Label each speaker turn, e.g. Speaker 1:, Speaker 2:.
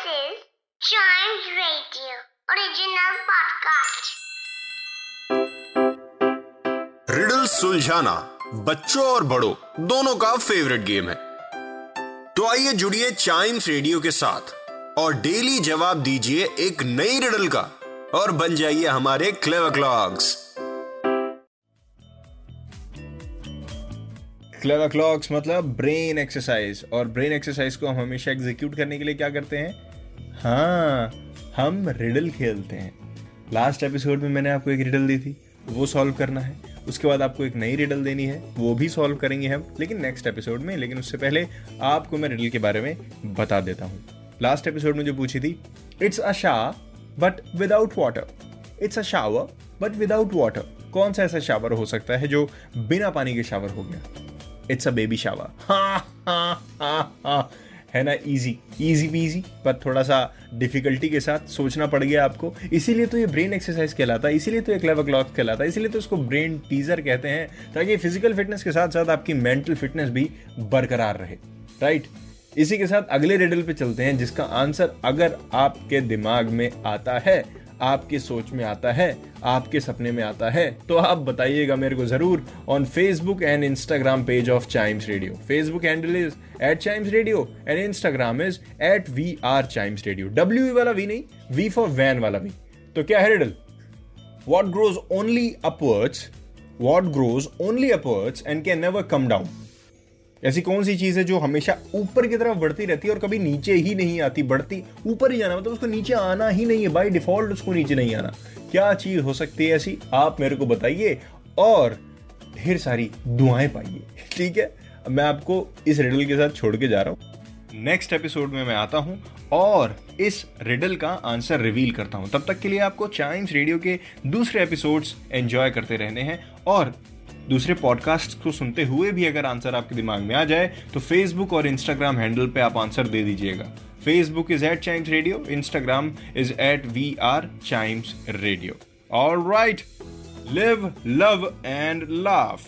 Speaker 1: This is Chimes Radio original podcast.
Speaker 2: Riddle सुलझाना बच्चों और बड़ों दोनों का फेवरेट गेम है। तो आइए जुड़िए चाइम्स रेडियो के साथ और डेली जवाब दीजिए एक नई रिडल का और बन जाइए हमारे क्लेवर क्लॉक्स
Speaker 3: क्लेवर क्लॉक्स मतलब ब्रेन एक्सरसाइज और ब्रेन एक्सरसाइज को हम हमेशा एग्जीक्यूट करने के लिए क्या करते हैं? हाँ हम रिडल खेलते हैं। लास्ट एपिसोड में मैंने आपको एक रिडल दी थी, वो सॉल्व करना है। उसके बाद आपको एक नई रिडल देनी है, वो भी सॉल्व करेंगे हम, लेकिन नेक्स्ट एपिसोड में, लेकिन उससे पहले आपको मैं रिडल के बारे में बता देता हूँ। लास्ट एपिसोड में जो पूछी थी it's a shower but without water it's a shower but without water कौन सा ऐसा शावर हो सकता है जो बिना पानी के शावर हो गया? इट्स अ बेबी शावर है। ना इजी इजी बीजी पर थोड़ा सा डिफिकल्टी के साथ सोचना पड़ गया आपको। इसीलिए तो ये ब्रेन एक्सरसाइज कहलाता है, इसीलिए तो ये क्लेवर क्लॉक कहलाता है, इसीलिए तो इसको ब्रेन टीजर कहते हैं, ताकि फ़िज़िकल फिटनेस के साथ साथ आपकी मेंटल फिटनेस भी बरकरार रहे। राइट इसी के साथ अगले रेडल पे चलते हैं, जिसका आंसर अगर आपके दिमाग में आता है आपके सोच में आता है, आपके सपने में आता है तो आप बताइएगा मेरे को ज़रूर on Facebook and Instagram page of Chimes Radio Facebook handle is at Chimes Radio and Instagram is at we are Chimes Radio W वाला वी नहीं वी फॉर वैन वाला वी तो क्या है riddle what grows only upwards what grows only upwards and can never come down ऐसी कौन सी चीज़ है जो हमेशा ऊपर की तरफ़ बढ़ती रहती है और कभी नीचे ही नहीं आती? बढ़ती ऊपर ही जाना मतलब उसको नीचे आना ही नहीं है। बाई डिफ़ॉल्ट उसको नीचे नहीं आना। क्या चीज़ हो सकती है ऐसी? आप मेरे को बताइए और ढेर सारी दुआएँ पाइए। ठीक है? मैं आपको इस रिडल के साथ छोड़ के जा रहा हूँ। नेक्स्ट एपिसोड में मैं आता हूँ और इस रिडल का आंसर रिवील करता हूँ। तब तक के लिए आपको चाइम्स रेडियो के दूसरे एपिसोड्स एंजॉय करते रहने हैं और दूसरे पॉडकास्ट को सुनते हुए भी अगर आंसर आपके दिमाग में आ जाए तो फेसबुक और इंस्टाग्राम हैंडल पे आप आंसर दे दीजिएगा। Facebook is at Chimes Radio Instagram is at we are Chimes Radio और right live love and laugh